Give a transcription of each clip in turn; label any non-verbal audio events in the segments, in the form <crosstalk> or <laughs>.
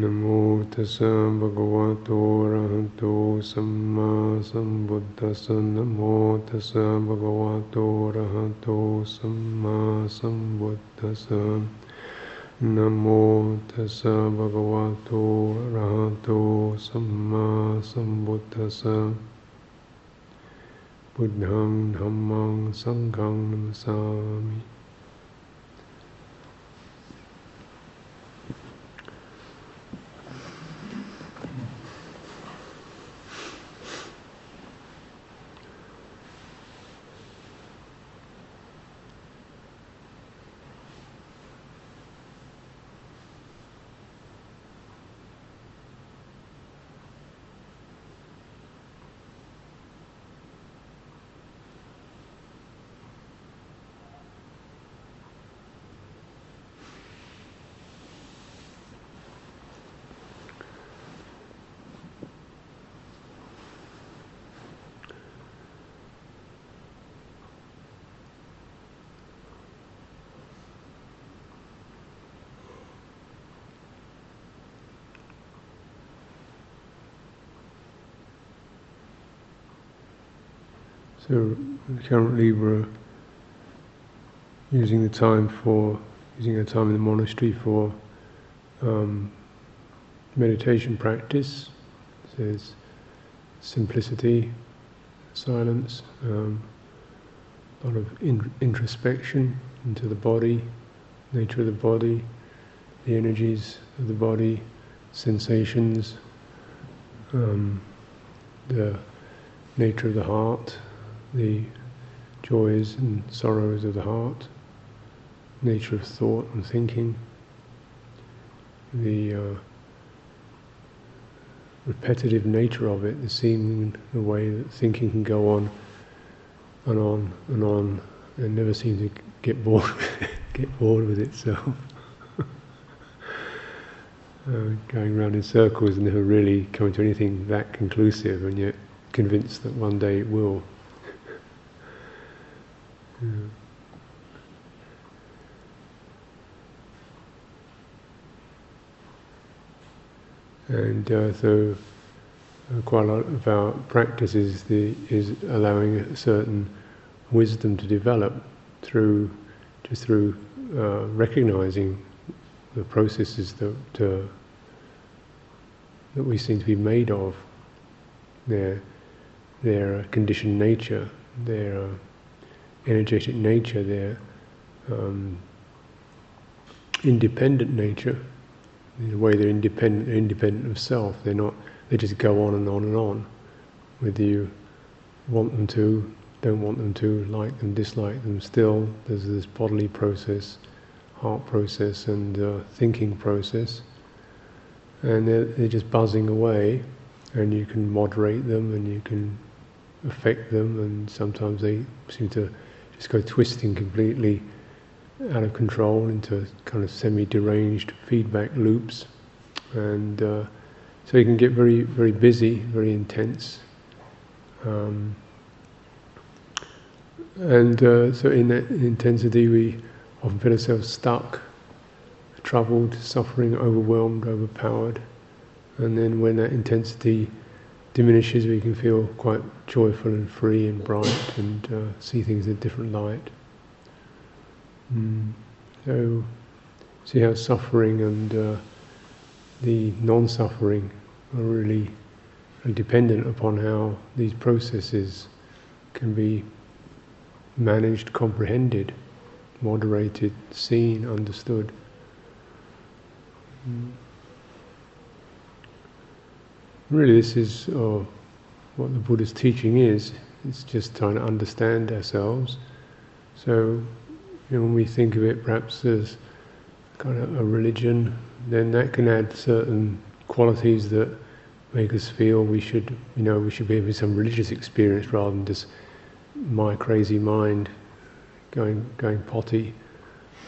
นะโมตัสสะภะคะวะโตอะระหะ So currently we're using the time for using our time in the monastery for um, meditation practice. There's simplicity, silence, um, a lot of in- introspection into the body, nature of the body, the energies of the body, sensations, um, the nature of the heart, the joys and sorrows of the heart, nature of thought and thinking, the uh, repetitive nature of it, the seeming the way that thinking can go on and on and on and never seem to get bored <laughs> get bored with itself. <laughs> uh, going around in circles and never really coming to anything that conclusive and yet convinced that one day it will. And uh, so, uh, quite a lot of our practice is, the, is allowing a certain wisdom to develop through just through uh, recognizing the processes that uh, that we seem to be made of, their their conditioned nature, their energetic nature, their um, independent nature. In a way, they're independent, they're independent of self. They're not. They just go on and on and on, whether you want them to, don't want them to, like them, dislike them. Still, there's this bodily process, heart process, and uh, thinking process, and they're, they're just buzzing away. And you can moderate them, and you can affect them, and sometimes they seem to just go twisting completely out of control into kind of semi-deranged feedback loops, and uh, so you can get very, very busy, very intense. Um, and uh, so in that intensity, we often feel ourselves stuck, troubled, suffering, overwhelmed, overpowered. And then when that intensity diminishes, we can feel quite joyful and free and bright and uh, see things in a different light. Mm. So, see how suffering and uh, the non suffering are really dependent upon how these processes can be managed, comprehended, moderated, seen, understood. Mm. Really, this is uh, what the Buddha's teaching is. It's just trying to understand ourselves. So, you know, when we think of it perhaps as kind of a religion, then that can add certain qualities that make us feel we should, you know, we should be having some religious experience rather than just my crazy mind going going potty.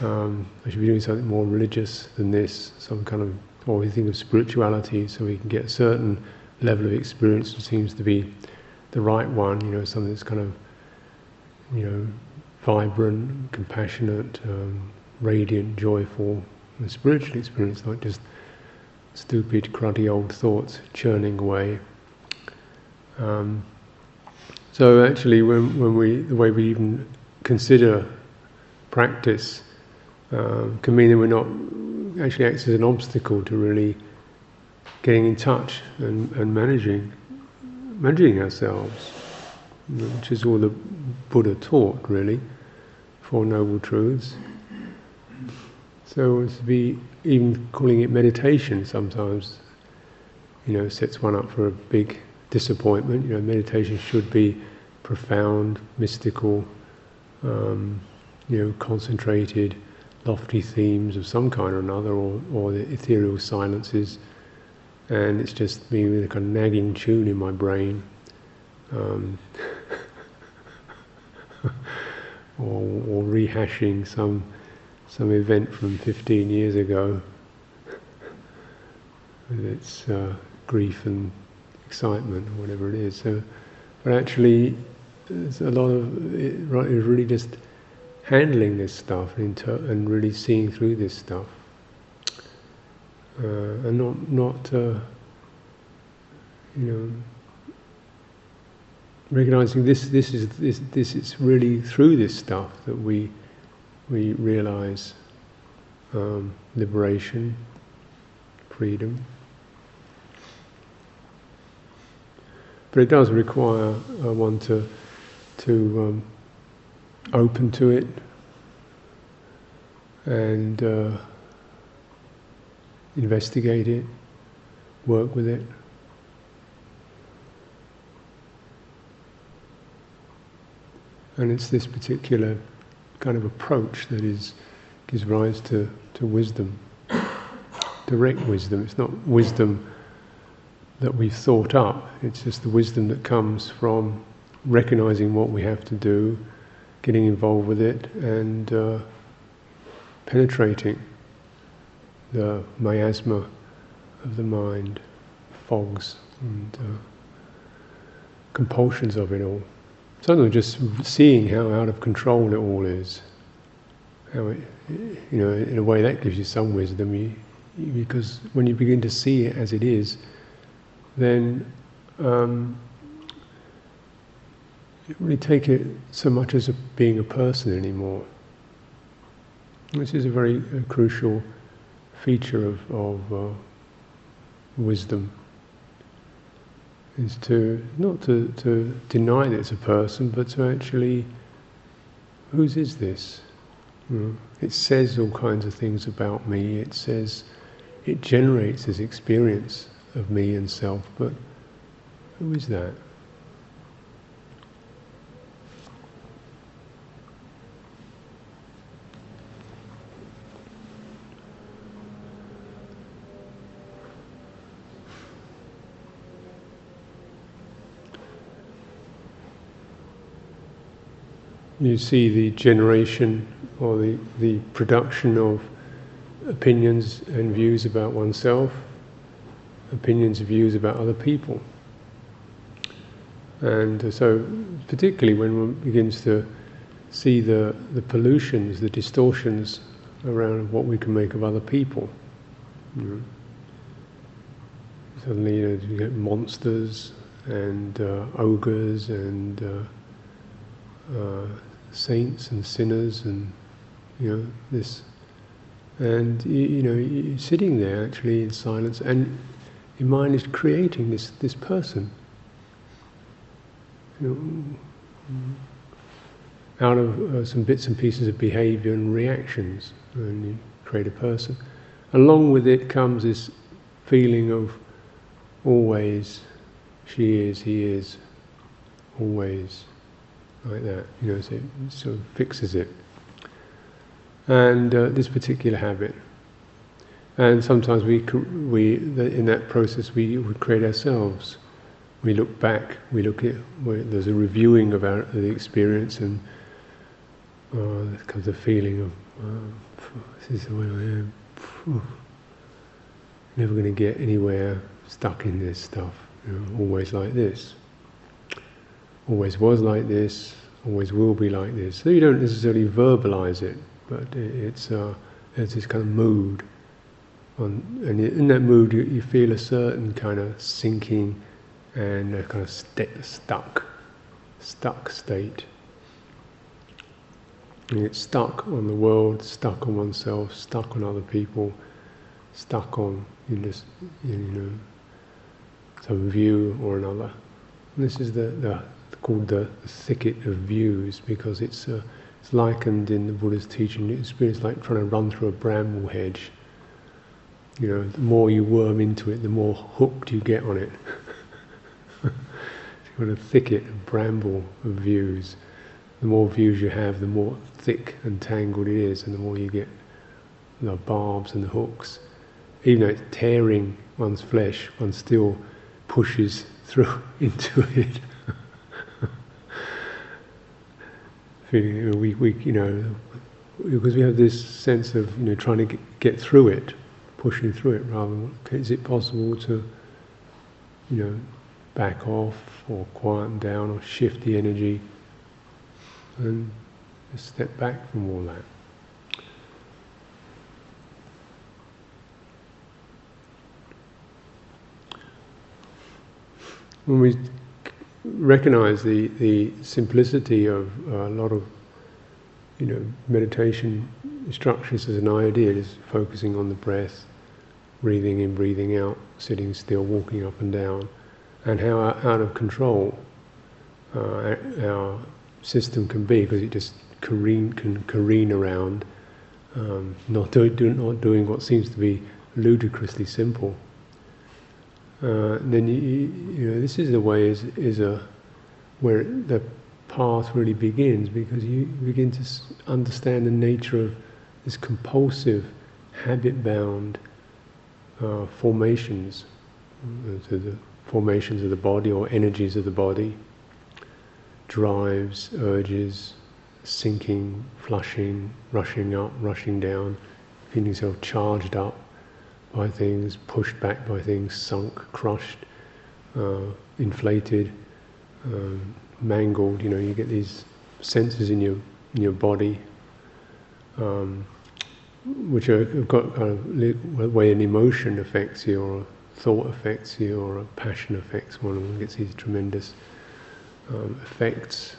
Um, I should be doing something more religious than this, some kind of, or we think of spirituality, so we can get certain level of experience seems to be the right one. You know, something that's kind of, you know, vibrant, compassionate, um, radiant, joyful, The spiritual experience, not just stupid, cruddy old thoughts churning away. Um, so actually, when, when we, the way we even consider practice um, can mean that we're not actually acts as an obstacle to really getting in touch and, and managing managing ourselves, which is all the Buddha taught, really, Four Noble Truths. So to be even calling it meditation sometimes, you know, sets one up for a big disappointment. You know, meditation should be profound, mystical, um, you know, concentrated, lofty themes of some kind or another, or, or the ethereal silences. And it's just me with a kind of nagging tune in my brain. Um, <laughs> or, or rehashing some some event from 15 years ago <laughs> with its uh, grief and excitement or whatever it is. So, but actually, there's a lot of it, right, is really just handling this stuff and, inter- and really seeing through this stuff, and not not uh, you know recognizing this this is this this is really through this stuff that we we realize um, liberation, freedom. But it does require uh, one to to um, open to it and uh, investigate it, work with it. And it's this particular kind of approach that is gives rise to, to wisdom, direct wisdom. It's not wisdom that we've thought up, it's just the wisdom that comes from recognizing what we have to do, getting involved with it, and uh, penetrating the miasma of the mind, fogs and uh, compulsions of it all. Suddenly, just seeing how out of control it all is, how it, you know, in a way that gives you some wisdom, you, because when you begin to see it as it is, then um, you really take it so much as a, being a person anymore. This is a very uh, crucial feature of, of uh, wisdom is to not to, to deny that it's a person, but to actually, whose is this? Know, it says all kinds of things about me. It says, it generates this experience of me and self, but who is that? You see the generation or the, the production of opinions and views about oneself, opinions and views about other people. And so, particularly when one begins to see the, the pollutions, the distortions around what we can make of other people. Know. Suddenly, you, know, you get monsters and uh, ogres and uh, uh, saints and sinners and you know this. And you, know you're sitting there actually in silence and your mind is creating this this person. You know, out of uh, some bits and pieces of behavior and reactions and you create a person. Along with it comes this feeling of always she is he is always like that, you know, so it sort of fixes it. And uh, this particular habit. And sometimes we, we in that process, we, we create ourselves. We look back, we look at, there's a reviewing of our, the experience, and uh, comes a feeling of, oh, this is the way I am. Never going to get anywhere stuck in this stuff, you know, always like this always was like this, always will be like this. So you don't necessarily verbalize it, but it's uh, there's this kind of mood. On, and in that mood, you, you feel a certain kind of sinking and a kind of st- stuck, stuck state. And it's stuck on the world, stuck on oneself, stuck on other people, stuck on this, you know, some view or another. And this is the, the called the thicket of views because it's uh, it's likened in the Buddha's teaching. It's like trying to run through a bramble hedge. You know, the more you worm into it, the more hooked you get on it. <laughs> it's got a thicket of bramble of views. The more views you have, the more thick and tangled it is, and the more you get the barbs and the hooks. Even though it's tearing one's flesh, one still pushes through <laughs> into it. Feeling we, we you know because we have this sense of you know trying to get, get through it, pushing through it rather is it possible to you know back off or quieten down or shift the energy and step back from all that. When we recognize the, the simplicity of a lot of you know meditation structures as an idea is focusing on the breath, breathing in, breathing out, sitting still, walking up and down, and how out of control uh, our system can be because it just careen, can careen around, um, not, do, do, not doing what seems to be ludicrously simple uh, then you, you, know this is the way is is a where the path really begins because you begin to understand the nature of this compulsive, habit-bound uh, formations, uh, the formations of the body or energies of the body, drives, urges, sinking, flushing, rushing up, rushing down, feeling yourself charged up by things, pushed back by things, sunk, crushed, uh, inflated, um, mangled. You know, you get these senses in your in your body, um, which are, have got kind of way an emotion affects you, or a thought affects you, or a passion affects one. One gets these tremendous um, effects.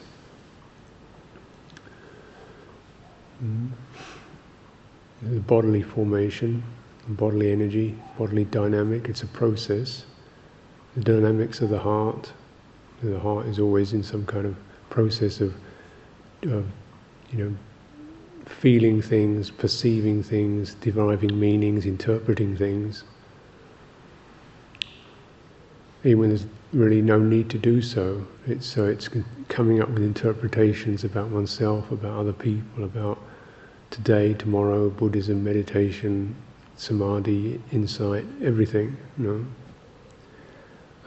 Mm. The bodily formation bodily energy, bodily dynamic, it's a process. The dynamics of the heart, the heart is always in some kind of process of, of you know, feeling things, perceiving things, deriving meanings, interpreting things. Even when there's really no need to do so, it's so it's coming up with interpretations about oneself, about other people, about today, tomorrow, Buddhism, meditation, samadhi, insight, everything. You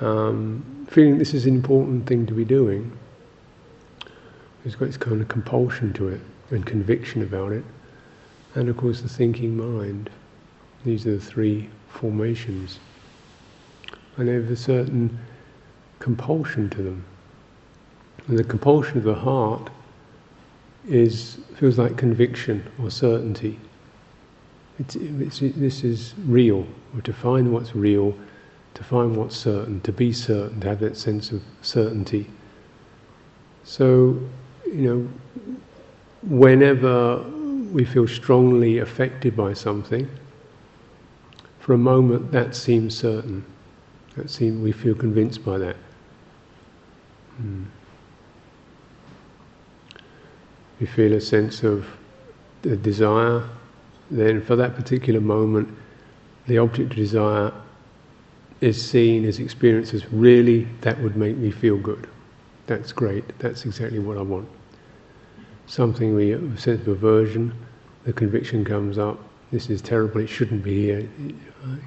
know, um, feeling this is an important thing to be doing. There's got this kind of compulsion to it and conviction about it, and of course the thinking mind. These are the three formations, and they have a certain compulsion to them. And the compulsion of the heart is feels like conviction or certainty. It's, it's, this is real. Or to find what's real, to find what's certain, to be certain, to have that sense of certainty. So, you know, whenever we feel strongly affected by something, for a moment that seems certain. That seems we feel convinced by that. Hmm. We feel a sense of the desire then for that particular moment, the object of desire is seen as experienced as really that would make me feel good. That's great. That's exactly what I want. Something we a sense of aversion, the conviction comes up. This is terrible. It shouldn't be here. You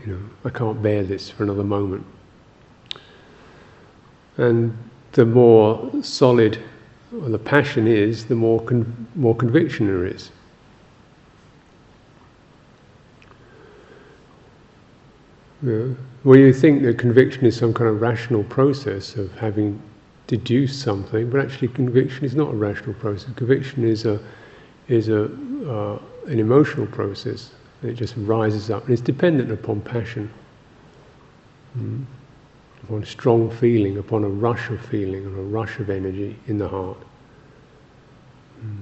know, I can't bear this for another moment. And the more solid the passion is, the more con- more conviction there is. Yeah. Well, you think that conviction is some kind of rational process of having deduced something, but actually, conviction is not a rational process. Conviction is a is a uh, an emotional process. It just rises up. And it's dependent upon passion, mm. upon strong feeling, upon a rush of feeling, and a rush of energy in the heart. Mm.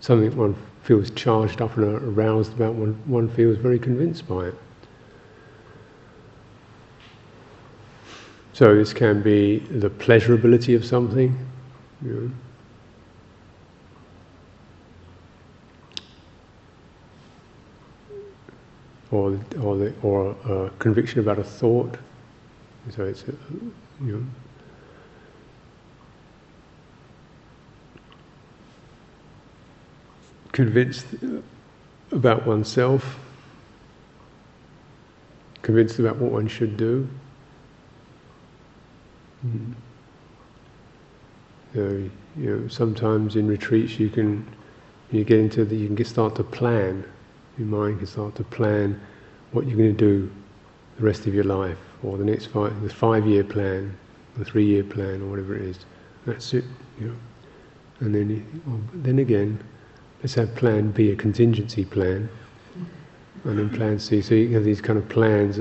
Something one feels charged up and aroused about, one, one feels very convinced by it. So this can be the pleasurability of something, you know. or or the, or a conviction about a thought. So it's you know. Convinced about oneself, convinced about what one should do. Mm. Know, you know, sometimes in retreats you can you get into the you can get, start to plan. Your mind can start to plan what you're going to do the rest of your life, or the next five the five year plan, the three year plan, or whatever it is. That's it. You know. And then then again, let's have Plan B, a contingency plan, and then Plan C. So you have these kind of plans.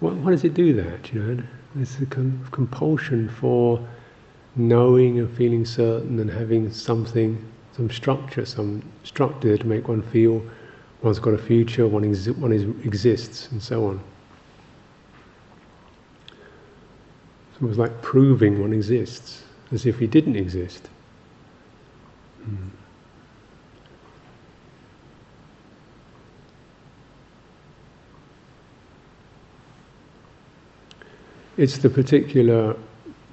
what, why does it do that? You know. There's a of compulsion for knowing and feeling certain and having something, some structure, some structure to make one feel one's got a future, one, exi- one is, exists, and so on. It was like proving one exists, as if he didn't exist. Hmm. It's the particular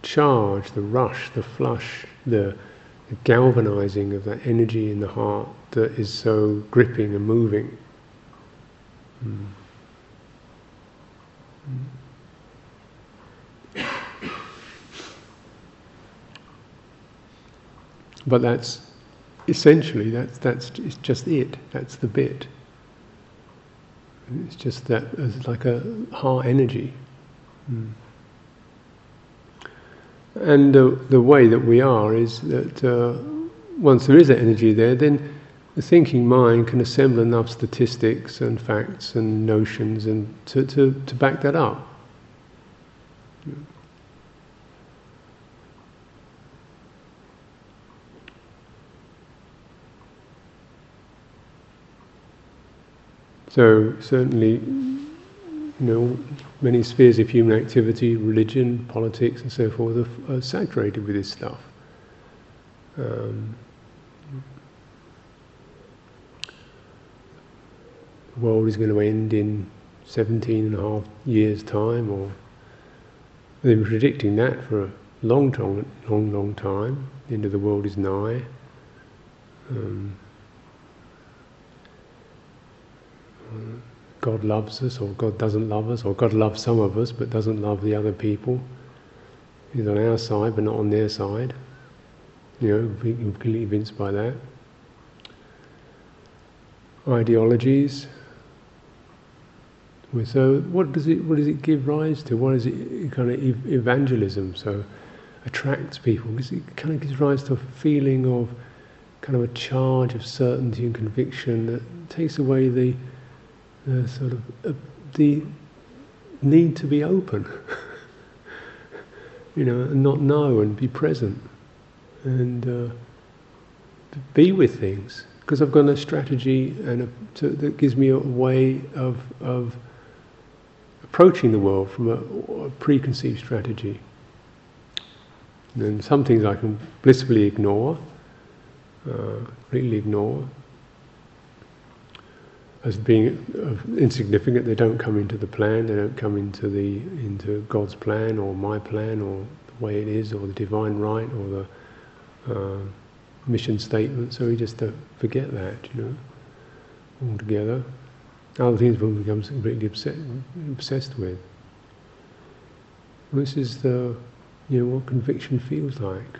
charge, the rush, the flush, the, the galvanizing of that energy in the heart that is so gripping and moving. Mm. But that's essentially that's that's it's just it. That's the bit. It's just that it's like a heart energy. Mm. And the way that we are is that uh, once there is that energy there, then the thinking mind can assemble enough statistics and facts and notions and to, to, to back that up. So certainly you know, many spheres of human activity, religion, politics, and so forth, are, are saturated with this stuff. Um, the world is going to end in 17 and a half years' time, or they've been predicting that for a long, long, long, long time. The end of the world is nigh. Um, uh, God loves us or God doesn't love us or God loves some of us but doesn't love the other people. He's on our side but not on their side. You know, be completely convinced by that. Ideologies. So what does it what does it give rise to? What is it kind of evangelism? So attracts people because it kind of gives rise to a feeling of kind of a charge of certainty and conviction that takes away the the sort of uh, the need to be open, <laughs> you know, and not know and be present and uh, be with things. Because I've got a strategy and a, to, that gives me a way of, of approaching the world from a, a preconceived strategy. And some things I can blissfully ignore, uh, ignore, as being insignificant. They don't come into the plan. They don't come into the into God's plan or my plan or the way it is or the divine right or the uh, mission statement. So we just forget that, you know, altogether. Other things one becomes completely upset, obsessed with. This is the, you know, what conviction feels like.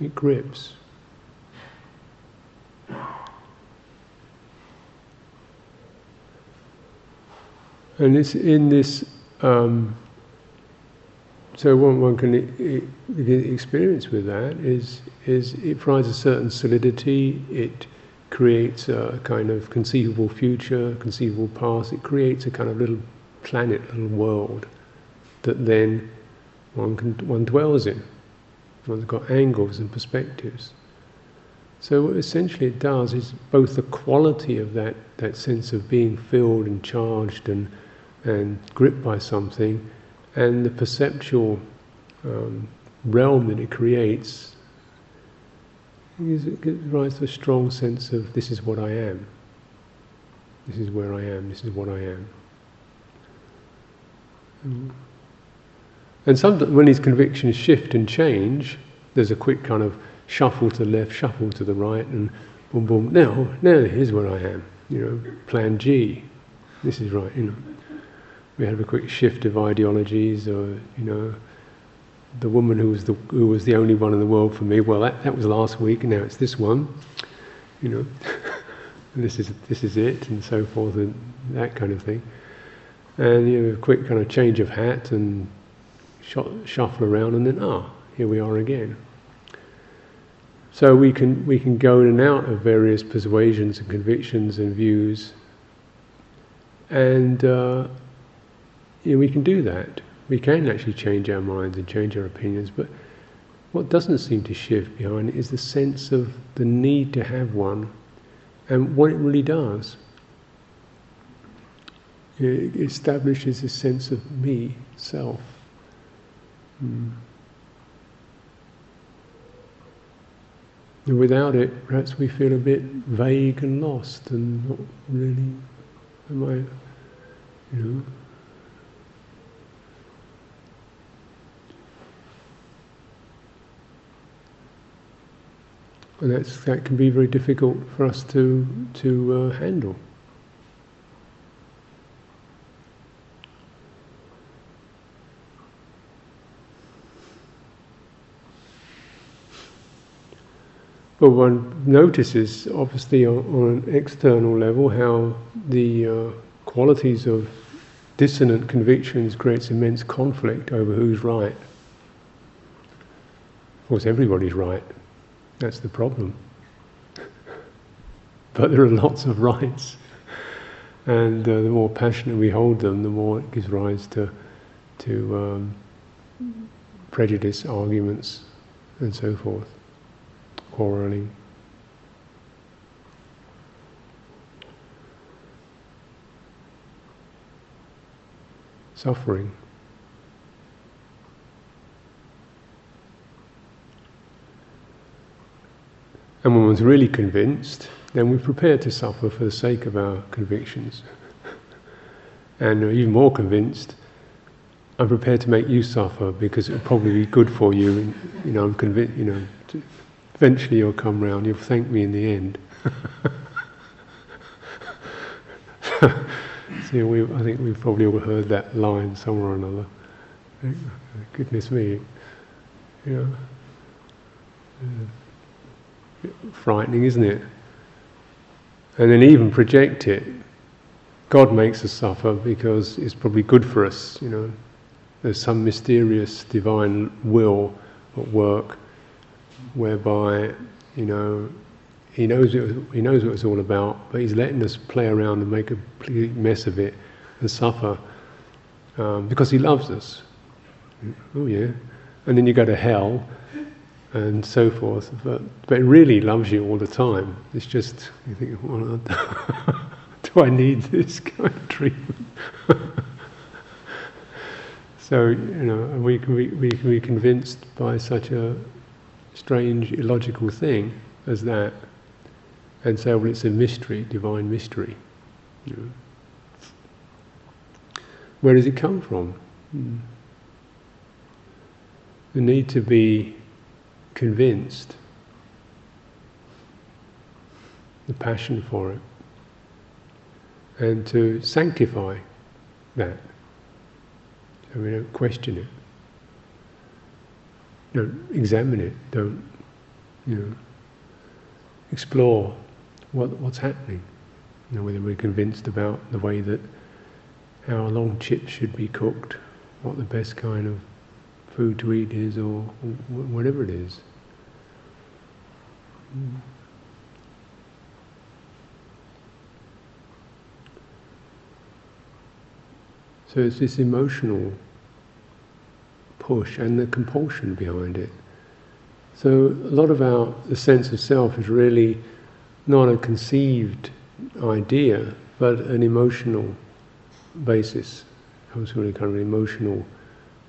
It grips. And it's in this. Um, so one, one can experience with that is is it provides a certain solidity. It creates a kind of conceivable future, conceivable past. It creates a kind of little planet, little world that then one can one dwells in. One's got angles and perspectives. So what essentially it does is both the quality of that, that sense of being filled and charged and and gripped by something, and the perceptual um, realm that it creates it gives rise to a strong sense of this is what I am. This is where I am. This is what I am. Mm. And when these convictions shift and change, there's a quick kind of shuffle to the left, shuffle to the right, and boom, boom. Now, now here's where I am. You know, Plan G. This is right. You know, we have a quick shift of ideologies, or you know, the woman who was the who was the only one in the world for me. Well, that, that was last week, and now it's this one. You know, <laughs> this is this is it, and so forth, and that kind of thing. And you know, a quick kind of change of hat and shuffle around, and then ah, here we are again. So we can we can go in and out of various persuasions and convictions and views, and uh, you know, we can do that we can actually change our minds and change our opinions, but what doesn't seem to shift behind it is the sense of the need to have one and what it really does. It establishes a sense of me, self. And without it, perhaps we feel a bit vague and lost and not really, am I, you know, And that's, that can be very difficult for us to, to uh, handle. But one notices, obviously, on, on an external level, how the uh, qualities of dissonant convictions creates immense conflict over who's right. Of course, everybody's right. That's the problem. <laughs> but there are lots of rights, and uh, the more passionate we hold them, the more it gives rise to to um, prejudice, arguments, and so forth, quarrelling. Suffering. And when one's really convinced, then we're prepared to suffer for the sake of our convictions. <laughs> and uh, even more convinced, I'm prepared to make you suffer because it would probably be good for you. And, you know, I'm convinced. You know, eventually you'll come round. You'll thank me in the end. <laughs> See, we, I think we've probably all heard that line somewhere or another. Goodness me, you know frightening, isn't it? And then even project it. God makes us suffer because it's probably good for us, you know. There's some mysterious divine will at work whereby, you know, he knows it, he knows what it's all about, but he's letting us play around and make a complete mess of it and suffer um, because he loves us. Oh yeah, and then you go to hell, and so forth. But, but really loves you all the time. It's just, you think, well, <laughs> do I need this <laughs> kind of treatment? <laughs> so, you know, we can, be, we can be convinced by such a strange, illogical thing as that and say, well, it's a mystery, divine mystery. You know. Where does it come from? Hmm. The need to be convinced, the passion for it, and to sanctify that. So we don't question it, don't examine it, don't, you know, explore what, what's happening. You know, whether we're convinced about the way that how long chips should be cooked, what the best kind of food to eat is, or whatever it is. So it's this emotional push and the compulsion behind it. So a lot of our the sense of self is really not a conceived idea, but an emotional basis. It comes from a kind of emotional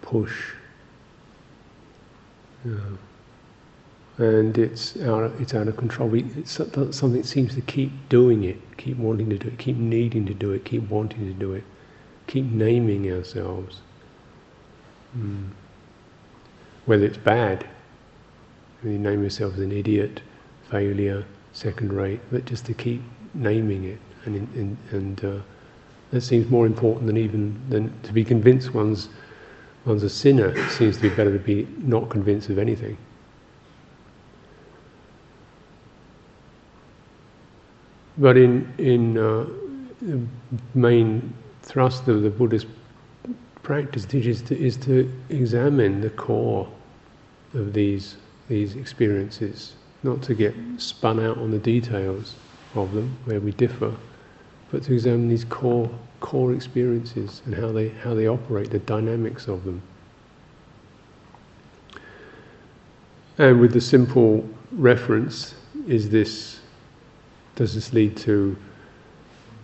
push. Yeah. And it's out, it's out of control. We, something seems to keep doing it, keep wanting to do it, keep needing to do it, keep wanting to do it, keep naming ourselves. Mm. Whether it's bad, you name yourself as an idiot, failure, second rate, but just to keep naming it, and and, and uh, that seems more important than even than to be convinced one's one's a sinner. It seems to be better to be not convinced of anything. But in in uh, the main thrust of the Buddhist practice is to, is to examine the core of these these experiences, not to get spun out on the details of them where we differ, but to examine these core core experiences and how they how they operate, the dynamics of them. And with the simple reference, is this does this lead to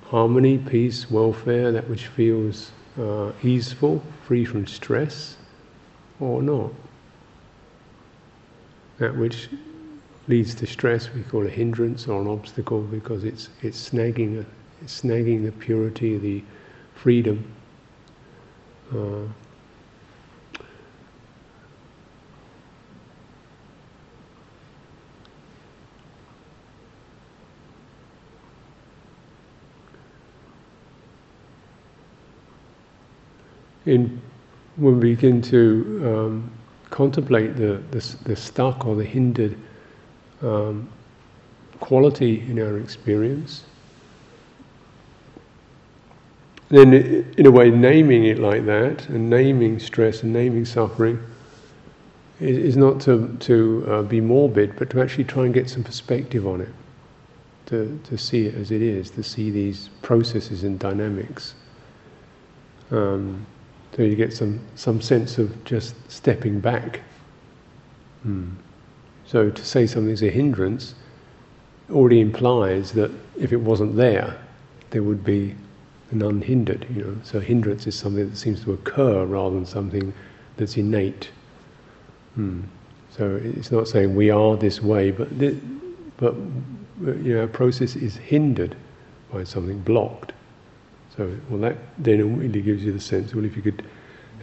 harmony, peace, welfare, that which feels uh, easeful, free from stress, or not? That which leads to stress we call a hindrance or an obstacle because it's it's snagging it's snagging the purity, the freedom. Uh, in when we begin to um, contemplate the, the, the stuck or the hindered um, quality in our experience, then in a way naming it like that and naming stress and naming suffering is, not to, to uh, be morbid but to actually try and get some perspective on it to, to see it as it is to see these processes and dynamics. Um, so you get some, some sense of just stepping back hmm. So to say something's a hindrance already implies that if it wasn't there, there would be an unhindered. You know, so hindrance is something that seems to occur rather than something that's innate. Hmm. So it's not saying we are this way, but but you know, a process is hindered by something blocked. So well, that then really gives you the sense. Well, if you could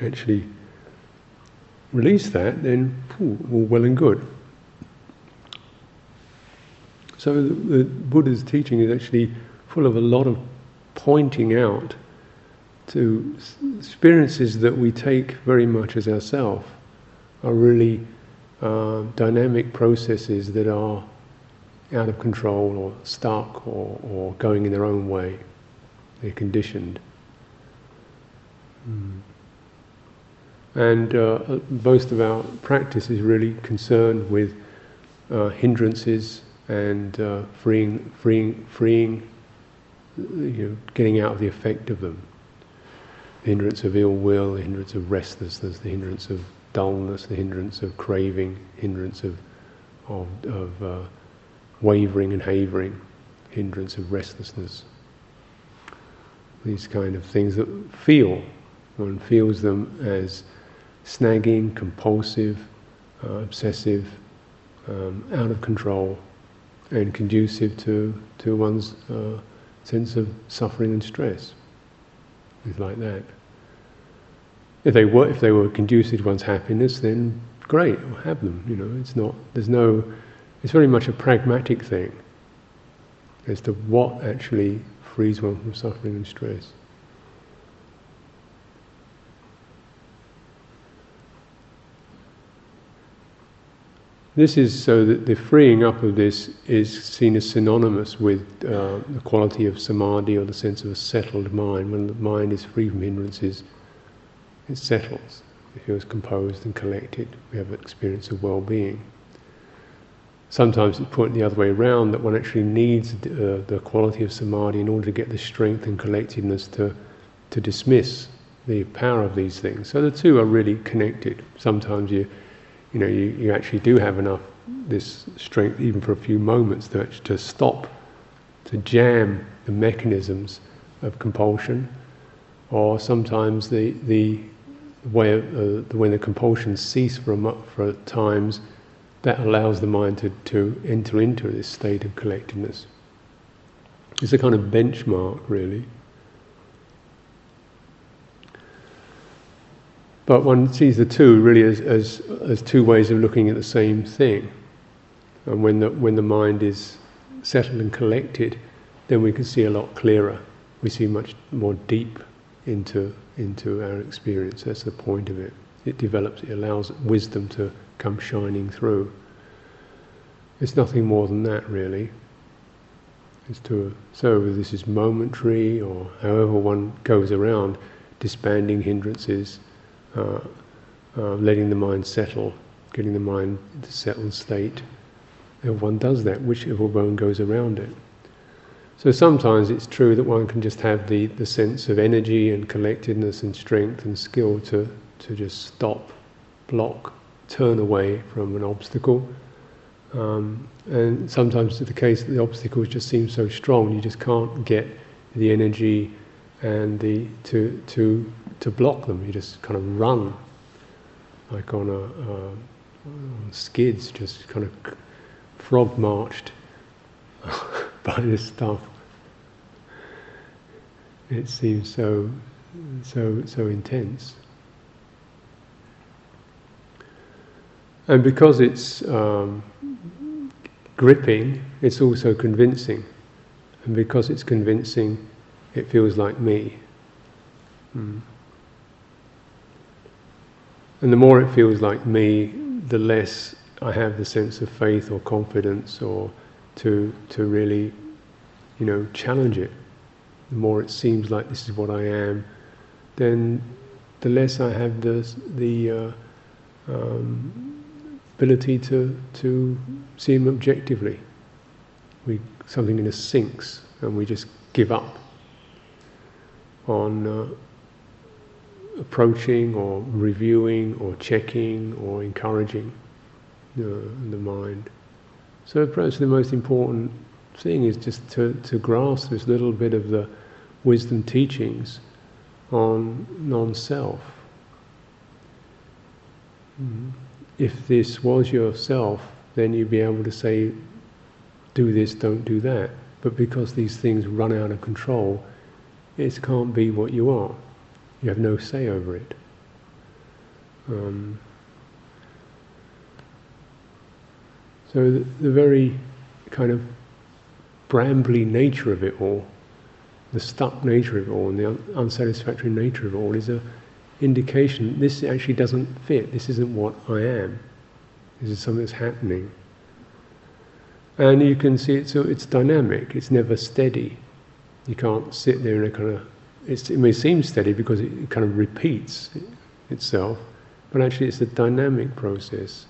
actually release that, then all well and good. So the Buddha's teaching is actually full of a lot of pointing out to experiences that we take very much as ourself are really uh, dynamic processes that are out of control or stuck or, or going in their own way. They're conditioned. Mm. And uh, most of our practice is really concerned with uh, hindrances and uh, freeing, freeing, freeing, you know, getting out of the effect of them. The hindrance of ill will, the hindrance of restlessness, the hindrance of dullness, the hindrance of craving, hindrance of of, of uh, wavering and havering, hindrance of restlessness. These kind of things that feel, one feels them as snagging, compulsive, uh, obsessive, um, out of control, and conducive to, to one's uh, sense of suffering and stress. It's like that. If they were, if they were conducive to one's happiness, then great, I'll have them. You know, it's not. There's no. It's very much a pragmatic thing as to what actually frees one from suffering and stress. This is so that the freeing up of this is seen as synonymous with uh, the quality of samadhi or the sense of a settled mind. When the mind is free from hindrances, it settles. It feels composed and collected. We have an experience of well being. Sometimes it's pointed the other way around that one actually needs uh, the quality of samadhi in order to get the strength and collectedness to, to dismiss the power of these things. So the two are really connected. Sometimes you you know, you, you actually do have enough this strength, even for a few moments, to, to stop, to jam the mechanisms of compulsion, or sometimes the the way uh, when the compulsions cease for a, for times, that allows the mind to, to enter into this state of collectedness. It's a kind of benchmark, really. But one sees the two really as, as, as two ways of looking at the same thing. And when the, when the mind is settled and collected, then we can see a lot clearer. We see much more deep into, into our experience. That's the point of it. It develops, it allows wisdom to come shining through. It's nothing more than that, really. It's to, so this is momentary, or however one goes around disbanding hindrances uh, uh, letting the mind settle, getting the mind into settled state. And one does that, whichever one goes around it. So sometimes it's true that one can just have the, the sense of energy and collectedness and strength and skill to, to just stop, block, turn away from an obstacle. Um, and sometimes it's the case that the obstacles just seem so strong, you just can't get the energy and the to to to block them. You just kind of run, like on a uh, on skids, just kind of frog marched <laughs> by this stuff. It seems so so so intense. And because it's um, gripping, it's also convincing. And because it's convincing, it feels like me. Mm. And the more it feels like me, the less I have the sense of faith or confidence or to to really, you know, challenge it. The more it seems like this is what I am, then the less I have the the uh, um, ability to to see him objectively. We something in us sinks and we just give up on. Uh, approaching or reviewing or checking or encouraging the, the mind. So perhaps the most important thing is just to, to grasp this little bit of the wisdom teachings on non-self. Mm-hmm. If this was yourself, then you'd be able to say, do this, don't do that. But because these things run out of control, it can't be what you are. You have no say over it. Um, so the, the very kind of brambly nature of it all, the stuck nature of it all, and the un- unsatisfactory nature of it all is a indication this actually doesn't fit. This isn't what I am. This is something that's happening. And you can see it, so it's dynamic. It's never steady. You can't sit there in a kind of it may seem steady because it kind of repeats itself, but actually it's a dynamic process.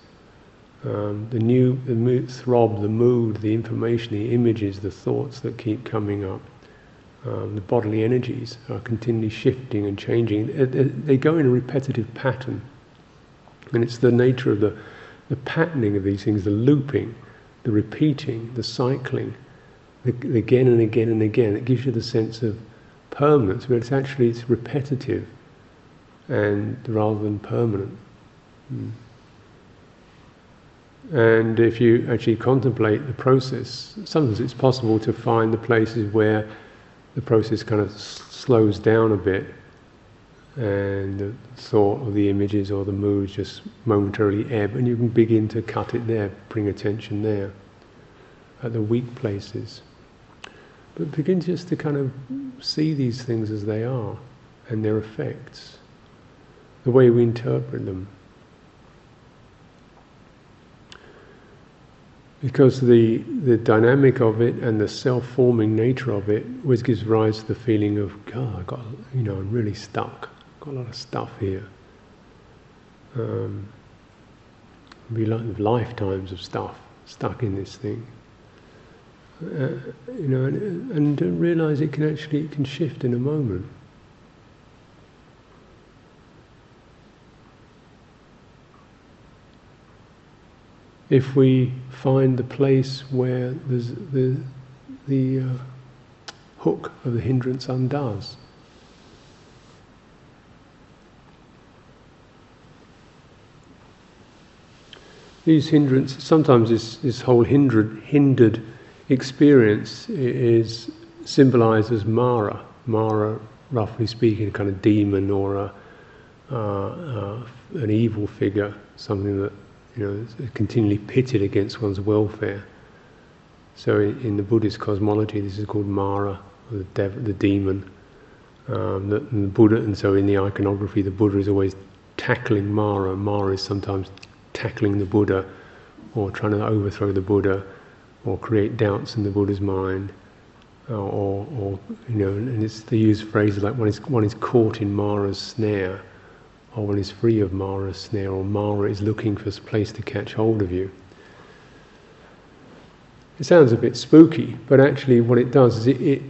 Um, the new the mood, throb, the mood, the information, the images, the thoughts that keep coming up, um, the bodily energies are continually shifting and changing. They go in a repetitive pattern, and it's the nature of the, the patterning of these things, the looping, the repeating, the cycling, the, the again and again and again. It gives you the sense of permanence, but it's actually it's repetitive and rather than permanent. Mm. And if you actually contemplate the process, sometimes it's possible to find the places where the process kind of s- slows down a bit and the thought or the images or the moods just momentarily ebb, and you can begin to cut it there, bring attention there, at the weak places. But begin just to kind of see these things as they are and their effects, the way we interpret them. Because the the dynamic of it and the self-forming nature of it always gives rise to the feeling of God. I got you know I'm really stuck. I've Got a lot of stuff here. Um, be like lifetimes of stuff stuck in this thing. Uh, you know, and, and realize it can actually it can shift in a moment. If we find the place where the, the uh, hook of the hindrance undoes. These hindrances, sometimes this, this whole hindered, hindered experience is symbolized as Mara. Mara, roughly speaking, a kind of demon or a, uh, uh, an evil figure, something that you know, continually pitted against one's welfare. So in, the Buddhist cosmology, this is called Mara, the, dev- the demon. Um, the, the, Buddha, and so in the iconography, the Buddha is always tackling Mara. Mara is sometimes tackling the Buddha, or trying to overthrow the Buddha, or create doubts in the Buddha's mind, or, or, you know, and it's they use phrases like one is one is caught in Mara's snare or one is free of Mara's snare, or Mara is looking for a place to catch hold of you. It sounds a bit spooky, but actually, what it does is it, it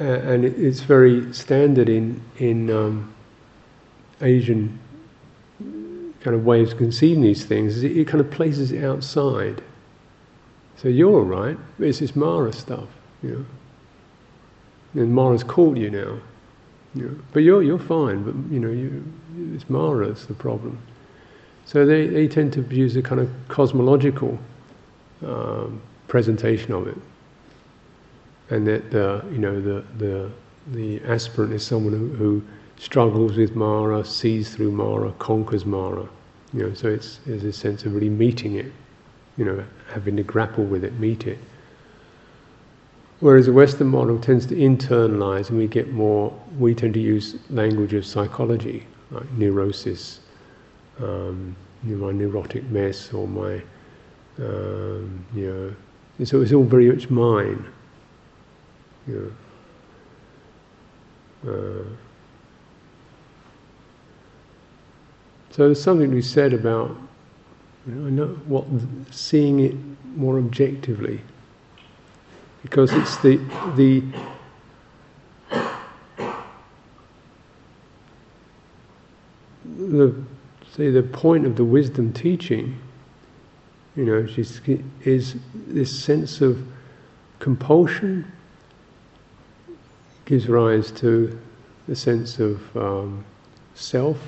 uh, and it, it's very standard in in um, Asian kind of ways of conceiving these things. Is it, it kind of places it outside. So you're all right. It's this Mara stuff, you know. And Mara's caught you now. But you're you're fine. But you know, you, it's Mara that's the problem. So they, they tend to use a kind of cosmological um, presentation of it, and that the you know the the the aspirant is someone who, who struggles with Mara, sees through Mara, conquers Mara. You know, so it's there's a sense of really meeting it, you know, having to grapple with it, meet it. Whereas the Western model tends to internalize, and we get more. We tend to use language of psychology, like neurosis, um, you know, my neurotic mess, or my, um, you know. So it's all very much mine. You know. Uh, so there's something to be said about you know, know what seeing it more objectively because it's the the the say the point of the wisdom teaching, you know, is this sense of compulsion gives rise to the sense of um, self.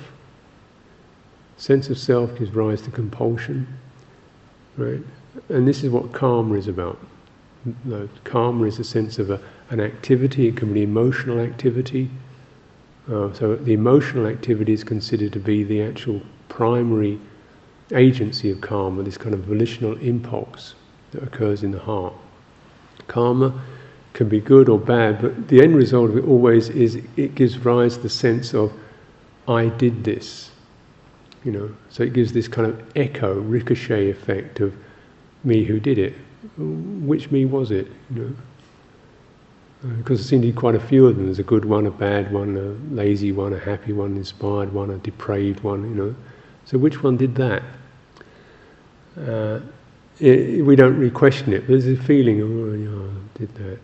Sense of self gives rise to compulsion, right? And this is what karma is about. No, karma is a sense of a, an activity, it can be emotional activity. Uh, so the emotional activity is considered to be the actual primary agency of karma, this kind of volitional impulse that occurs in the heart. Karma can be good or bad, but the end result of it always is it gives rise to the sense of, I did this. You know, so it gives this kind of echo, ricochet effect of me who did it which me was it? You know? Uh, because there seem to be quite a few of them. There's a good one, a bad one, a lazy one, a happy one, an inspired one, a depraved one. You know, so which one did that? Uh, it, we don't really question it. There's a feeling, of oh, yeah, I did that.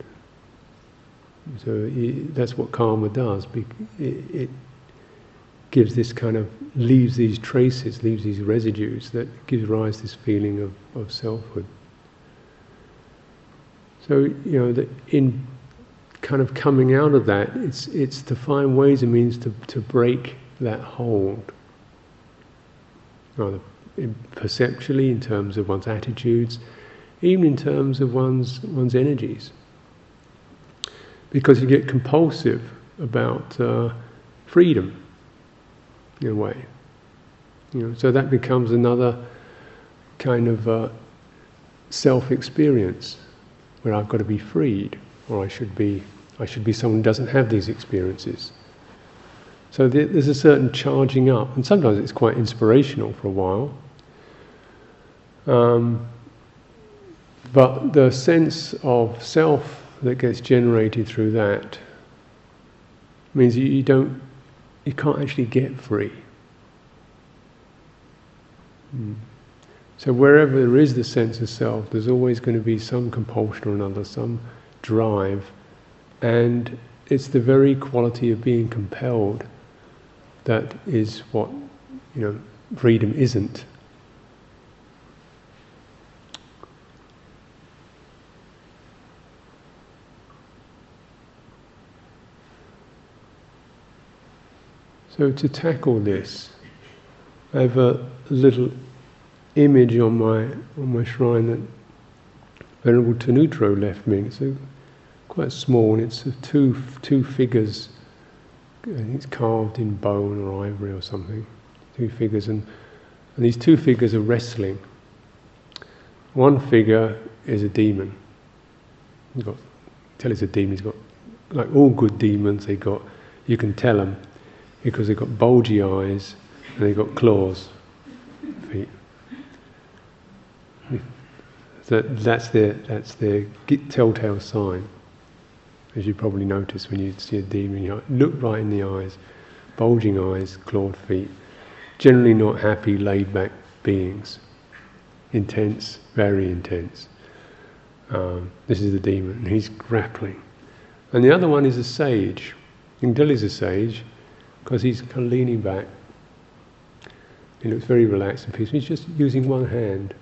So it, that's what karma does. It, it gives this kind of leaves these traces, leaves these residues that gives rise to this feeling of, of selfhood. So you know, in kind of coming out of that, it's it's to find ways and means to to break that hold, either perceptually in terms of one's attitudes, even in terms of one's one's energies, because you get compulsive about uh, freedom in a way. You know, so that becomes another kind of uh, self-experience where I've got to be freed, or I should be, I should be someone who doesn't have these experiences. So there's a certain charging up, and sometimes it's quite inspirational for a while. Um, But the sense of self that gets generated through that means you, don't, you can't actually get free. Mm. So wherever there is the sense of self, there's always going to be some compulsion or another, some drive, and it's the very quality of being compelled that is what you know freedom isn't. So to tackle this, I have a little image on my on my shrine that Venerable Tanutro left me. It's a, quite small, and it's two two figures. It's carved in bone or ivory or something. Two figures, and and these two figures are wrestling. One figure is a demon. He's got tell it's a demon. He's got like all good demons. They got you can tell them because they've got bulgy eyes and they've got claws, feet. That, that's their that's their telltale sign, as you probably notice when you see a demon. You look right in the eyes, bulging eyes, clawed feet. Generally not happy, laid back beings. Intense, very intense. Um, this is the demon, and he's grappling. And the other one is a sage. You can tell he's a sage because he's kind of leaning back. He looks very relaxed and peaceful. He's just using one hand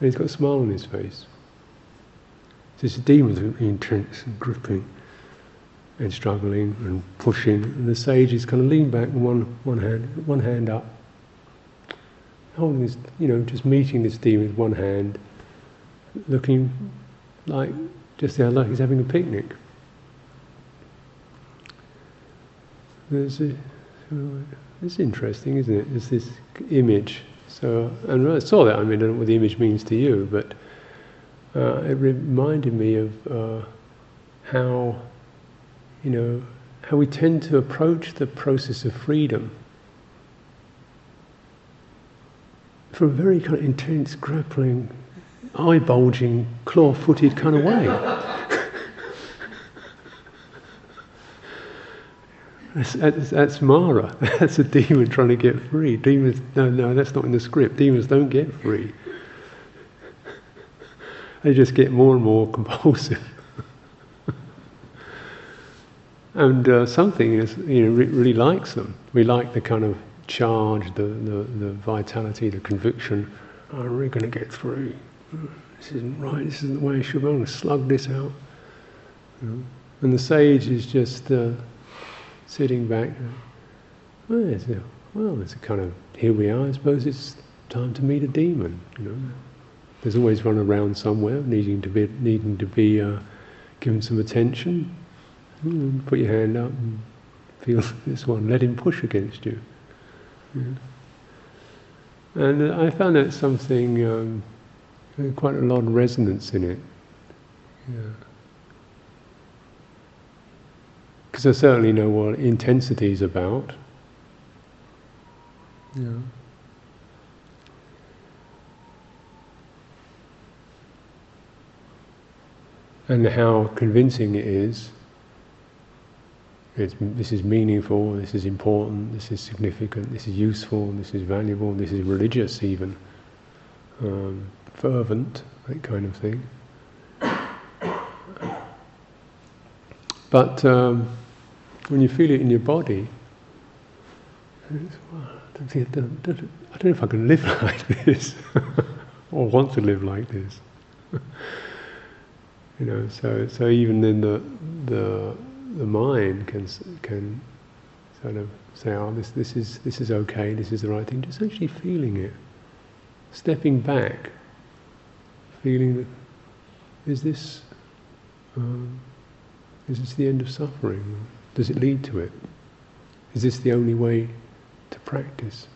And he's got a smile on his face. So it's This demons are intense and gripping and struggling and pushing, and the sage is kind of leaning back with one, one hand, one hand up, holding this, you know, just meeting this demon with one hand, looking like just like he's having a picnic. There's a, it's interesting, isn't it? There's this image so, and I saw that, I mean, I don't know what the image means to you, but uh, it reminded me of uh, how, you know, how we tend to approach the process of freedom from a very kind of intense, grappling, eye bulging, claw footed kind of way. <laughs> That's, that's, that's, Mara. <laughs> That's a demon trying to get free. Demons, no, no, that's not in the script. Demons don't get free. They just get more and more <laughs> compulsive. and uh, something is, you know, re- really likes them. We like the kind of charge, the, the, the vitality, the conviction. I'm really going to get through. This isn't right. This isn't the way I should. I'm going to slug this out. You know? And the sage is just. Uh, sitting back. Well, it's a, well, it's a kind of here we are. I suppose it's time to meet a demon. You know, there's always one around somewhere, needing to be needing to be uh, given some attention. Mm, put your hand up and feel <laughs> this one. Let him push against you. And I found that something um, quite a lot of resonance in it. Yeah. Because I certainly know what intensity is about. Yeah. And how convincing it is. It's, this is meaningful, this is important, this is significant, this is useful, this is valuable, this is religious even. Um, fervent, that kind of thing. But um, when you feel it in your body, I don't, know if I can live <laughs> like this, <laughs> or want to live like this. <laughs> you know, so so even then the the the mind can can sort of say, oh, this this is this is okay, this is the right thing. Just actually feeling it, stepping back, feeling that is this. Um, is this the end of suffering? Does it lead to it? Is this the only way to practice?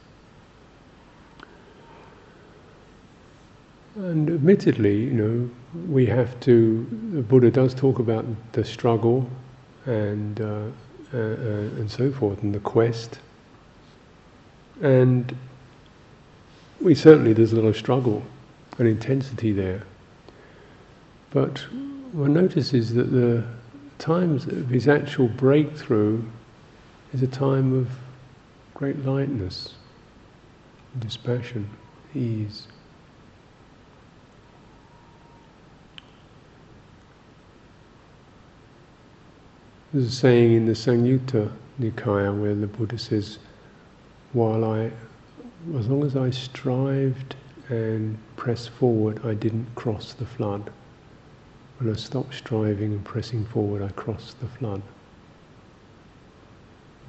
And admittedly, you know, we have to. The Buddha does talk about the struggle and uh, uh, uh, and so forth, and the quest. And we certainly there's a lot of struggle and intensity there. But one notices that the times of his actual breakthrough is a time of great lightness, dispassion, ease. There's a saying in the Samyutta Nikaya where the Buddha says, while I, as long as I strived and pressed forward, I didn't cross the flood. When I stop striving and pressing forward, I cross the flood.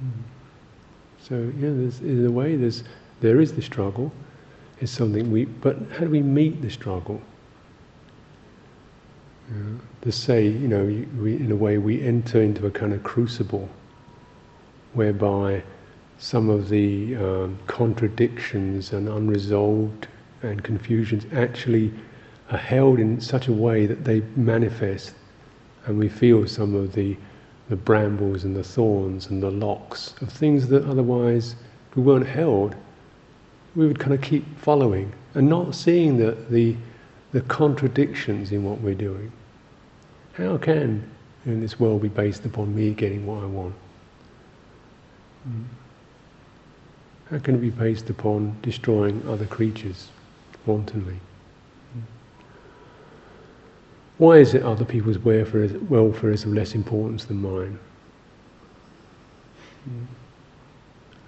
Mm. So yeah, there's, in a way, there's there is the struggle. It's something we, but how do we meet the struggle? to say, you know, we, in a way, we enter into a kind of crucible whereby some of the um, contradictions and unresolved and confusions actually are held in such a way that they manifest and we feel some of the, the brambles and the thorns and the locks of things that otherwise, we weren't held, we would kind of keep following and not seeing the, the, the contradictions in what we're doing. How can in this world be based upon me getting what I want? Hmm. How can it be based upon destroying other creatures wantonly? Why is it other people's welfare is, of less importance than mine?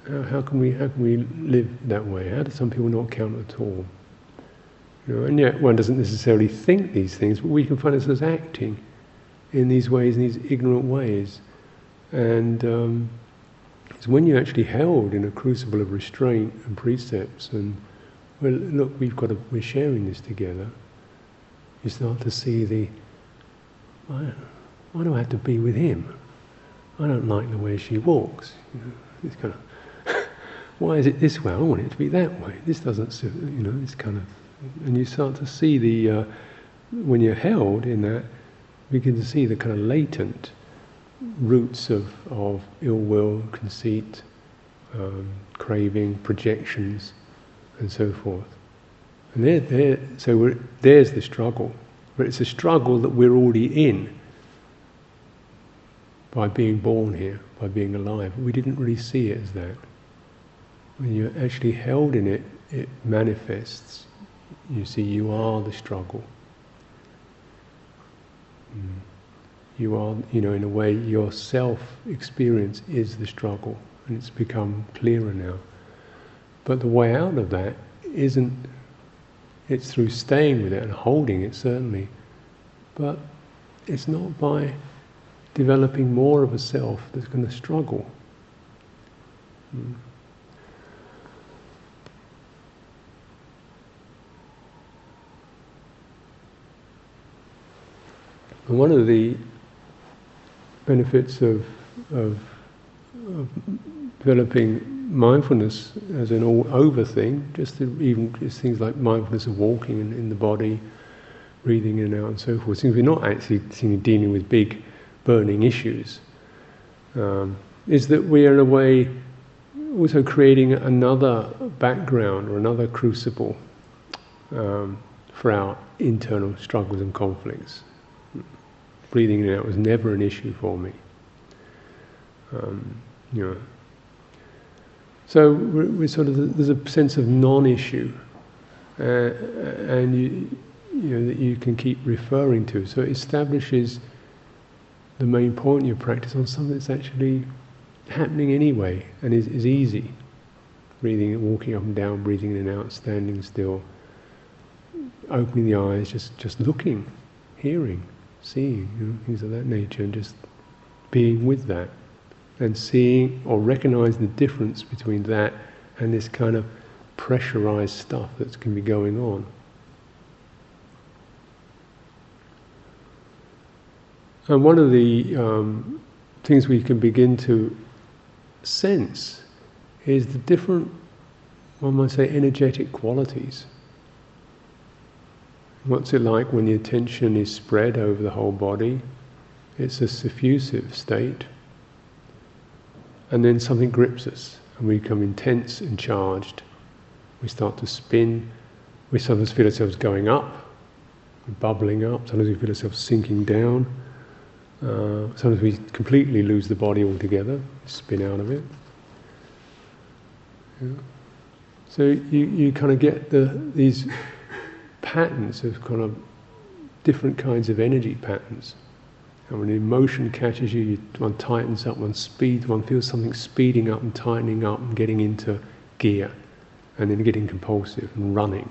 How, how, can we how can we live that way? How do some people not count at all? You know, and yet one doesn't necessarily think these things, but we can find ourselves acting in these ways, in these ignorant ways. And um, it's when you're actually held in a crucible of restraint and precepts, and well, look, we've got to, we're sharing this together. You start to see the why, why do I have to be with him? I don't like the way she walks. You know, it's kind of <laughs> why is it this way? I want it to be that way. This doesn't suit. You know, it's kind of, and you start to see the uh, when you're held in that begin to see the kind of latent roots of, of ill will, conceit, um, craving, projections, and so forth. And they're, so there's the struggle. But it's a struggle that we're already in by being born here, by being alive. We didn't really see it as that. When you're actually held in it, it manifests. You see, you are the struggle. Mm. You are, you know, in a way, your self experience is the struggle, and it's become clearer now. But the way out of that isn't, it's through staying with it and holding it, certainly. But it's not by developing more of a self that's going to struggle. Mm. And one of the benefits of, of, of developing mindfulness as an all over thing, just even just things like mindfulness of walking in, in, the body, breathing in and out, and so forth, since we're not actually dealing with big burning issues, um, is that we are in a way also creating another background or another crucible um, for our internal struggles and conflicts breathing in and out was never an issue for me. Um, you know. So we're, we're, sort of there's a sense of non-issue, uh, and you, you know that you can keep referring to. So it establishes the main point in your practice on something that's actually happening anyway and is, is easy. Breathing, walking up and down, breathing in and out, standing still, opening the eyes, just just looking, hearing seeing, you know, things of that nature, and just being with that, and seeing or recognizing the difference between that and this kind of pressurized stuff that can be going on. And one of the um, things we can begin to sense is the different, one might say, energetic qualities What's it like when the attention is spread over the whole body? It's a suffusive state. And then something grips us, and we become intense and charged. we start to spin. We sometimes feel ourselves going up, bubbling up. Sometimes we feel ourselves sinking down. Uh, sometimes we completely lose the body altogether, spin out of it. Yeah. So you, you kind of get the these <laughs> patterns of kind of different kinds of energy patterns. And when emotion catches you, you, one tightens up, one speeds, one feels something speeding up and tightening up and getting into gear, and then getting compulsive and running.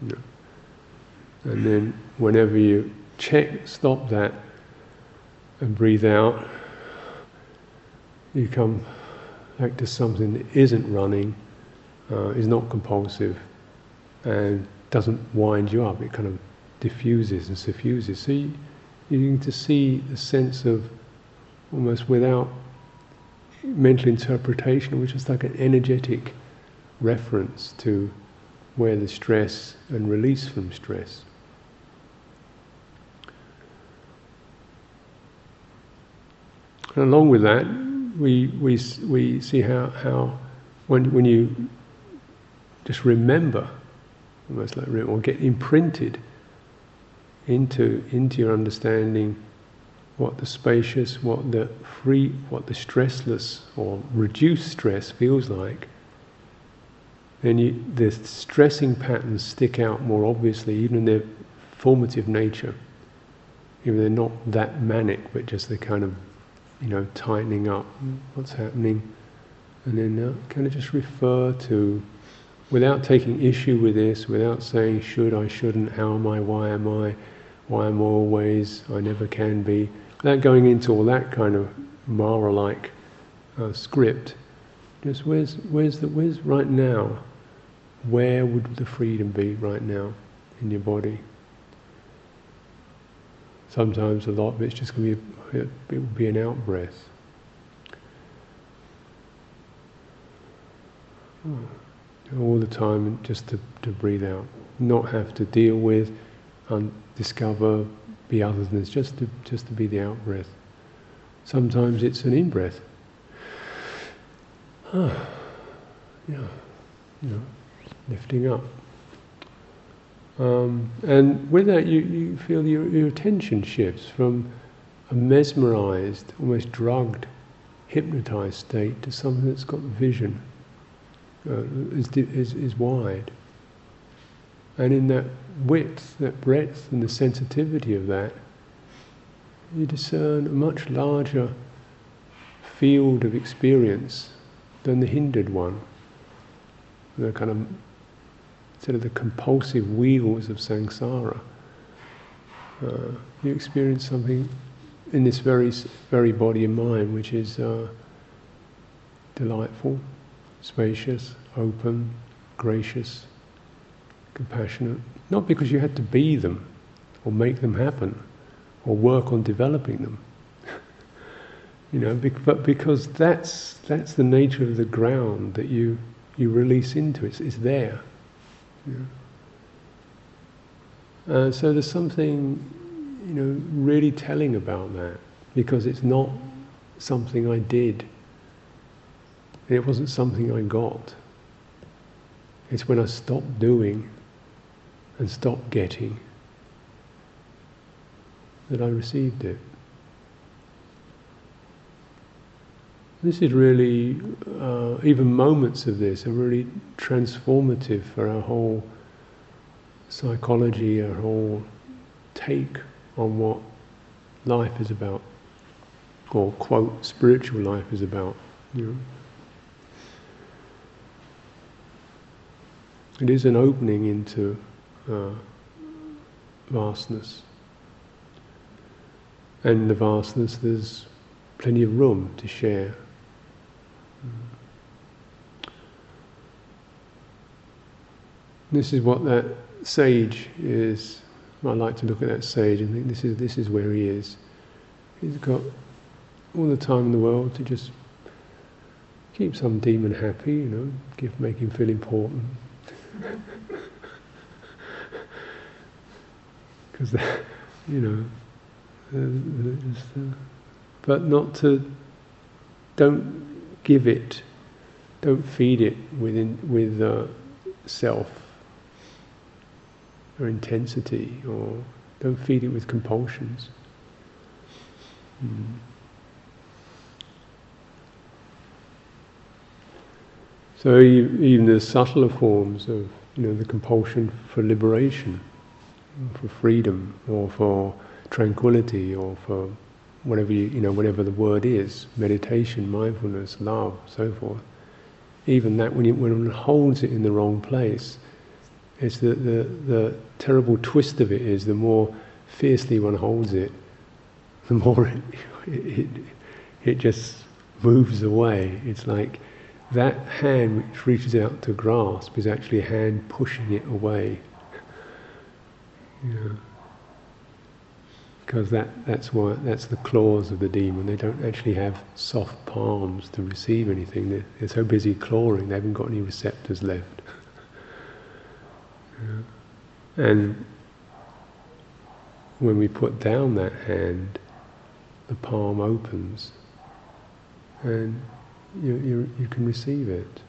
You know. And then whenever you check, stop that, and breathe out, you come back to something that isn't running, uh, is not compulsive, and doesn't wind you up. It kind of diffuses and suffuses. So you, you need to see the sense of almost without mental interpretation, which is like an energetic reference to where the stress and release from stress. And along with that, we, we, we see how, how when, when you just remember, almost like or get imprinted into into your understanding what the spacious, what the free, what the stressless or reduced stress feels like, then you, the stressing patterns stick out more obviously, even in their formative nature. Even they're not that manic, but just the kind of, you know, tightening up what's happening, and then uh, kind of just refer to, without taking issue with this, without saying should I, shouldn't, how am I, why am I why I'm always, I never can be. Without going into all that kind of Mara-like uh, script, just where's where's the where's right now? Where would the freedom be right now in your body? Sometimes a lot of it's just going to be it will be an out breath. All the time, just to, to breathe out, not have to deal with and discover, be other than this, just to, just to be the out breath. Sometimes it's an in breath. <sighs> Ah, yeah, you know, lifting up. Um, and with that, you, you feel your, your attention shifts from a mesmerized, almost drugged, hypnotized state to something that's got vision, uh, is, is, is wide. And in that width, that breadth, and the sensitivity of that, you discern a much larger field of experience than the hindered one. The kind of sort of the compulsive wheels of samsara. Uh, you experience something in this very very body and mind, which is uh, delightful, spacious, open, gracious, compassionate, not because you had to be them or make them happen or work on developing them. <laughs> you know, but because that's that's the nature of the ground that you you release into. It's, it's there. Uh, so there's something, you know, really telling about that because it's not something I did. It wasn't something I got. It's when I stopped doing and stop getting, that I received it. This is really, uh, even moments of this are really transformative for our whole psychology, our whole take on what life is about, or quote, spiritual life is about. You know? It is an opening into uh, vastness. And in the vastness, there's plenty of room to share. This is what that sage is. I like to look at that sage and think this is this is where he is. He's got all the time in the world to just keep some demon happy, you know, give make him feel important. <laughs> because <laughs> you know, but not to. Don't give it. Don't feed it within with uh, self or intensity, or don't feed it with compulsions. Mm. So even the subtler forms of you know the compulsion for liberation, for freedom, or for tranquility, or for whatever you, you know whatever the word is, meditation, mindfulness, love, so forth. Even that, when, you, when one holds it in the wrong place, it's the, the the terrible twist of it is the more fiercely one holds it, <laughs> the more it, it, it just moves away. It's like that hand which reaches out to grasp is actually a hand pushing it away. Yeah. Because that, that's why that's the claws of the demon. They don't actually have soft palms to receive anything. They're, they're so busy clawing, they haven't got any receptors left. <laughs> yeah. And when we put down that hand, the palm opens, and you, you, you can receive it.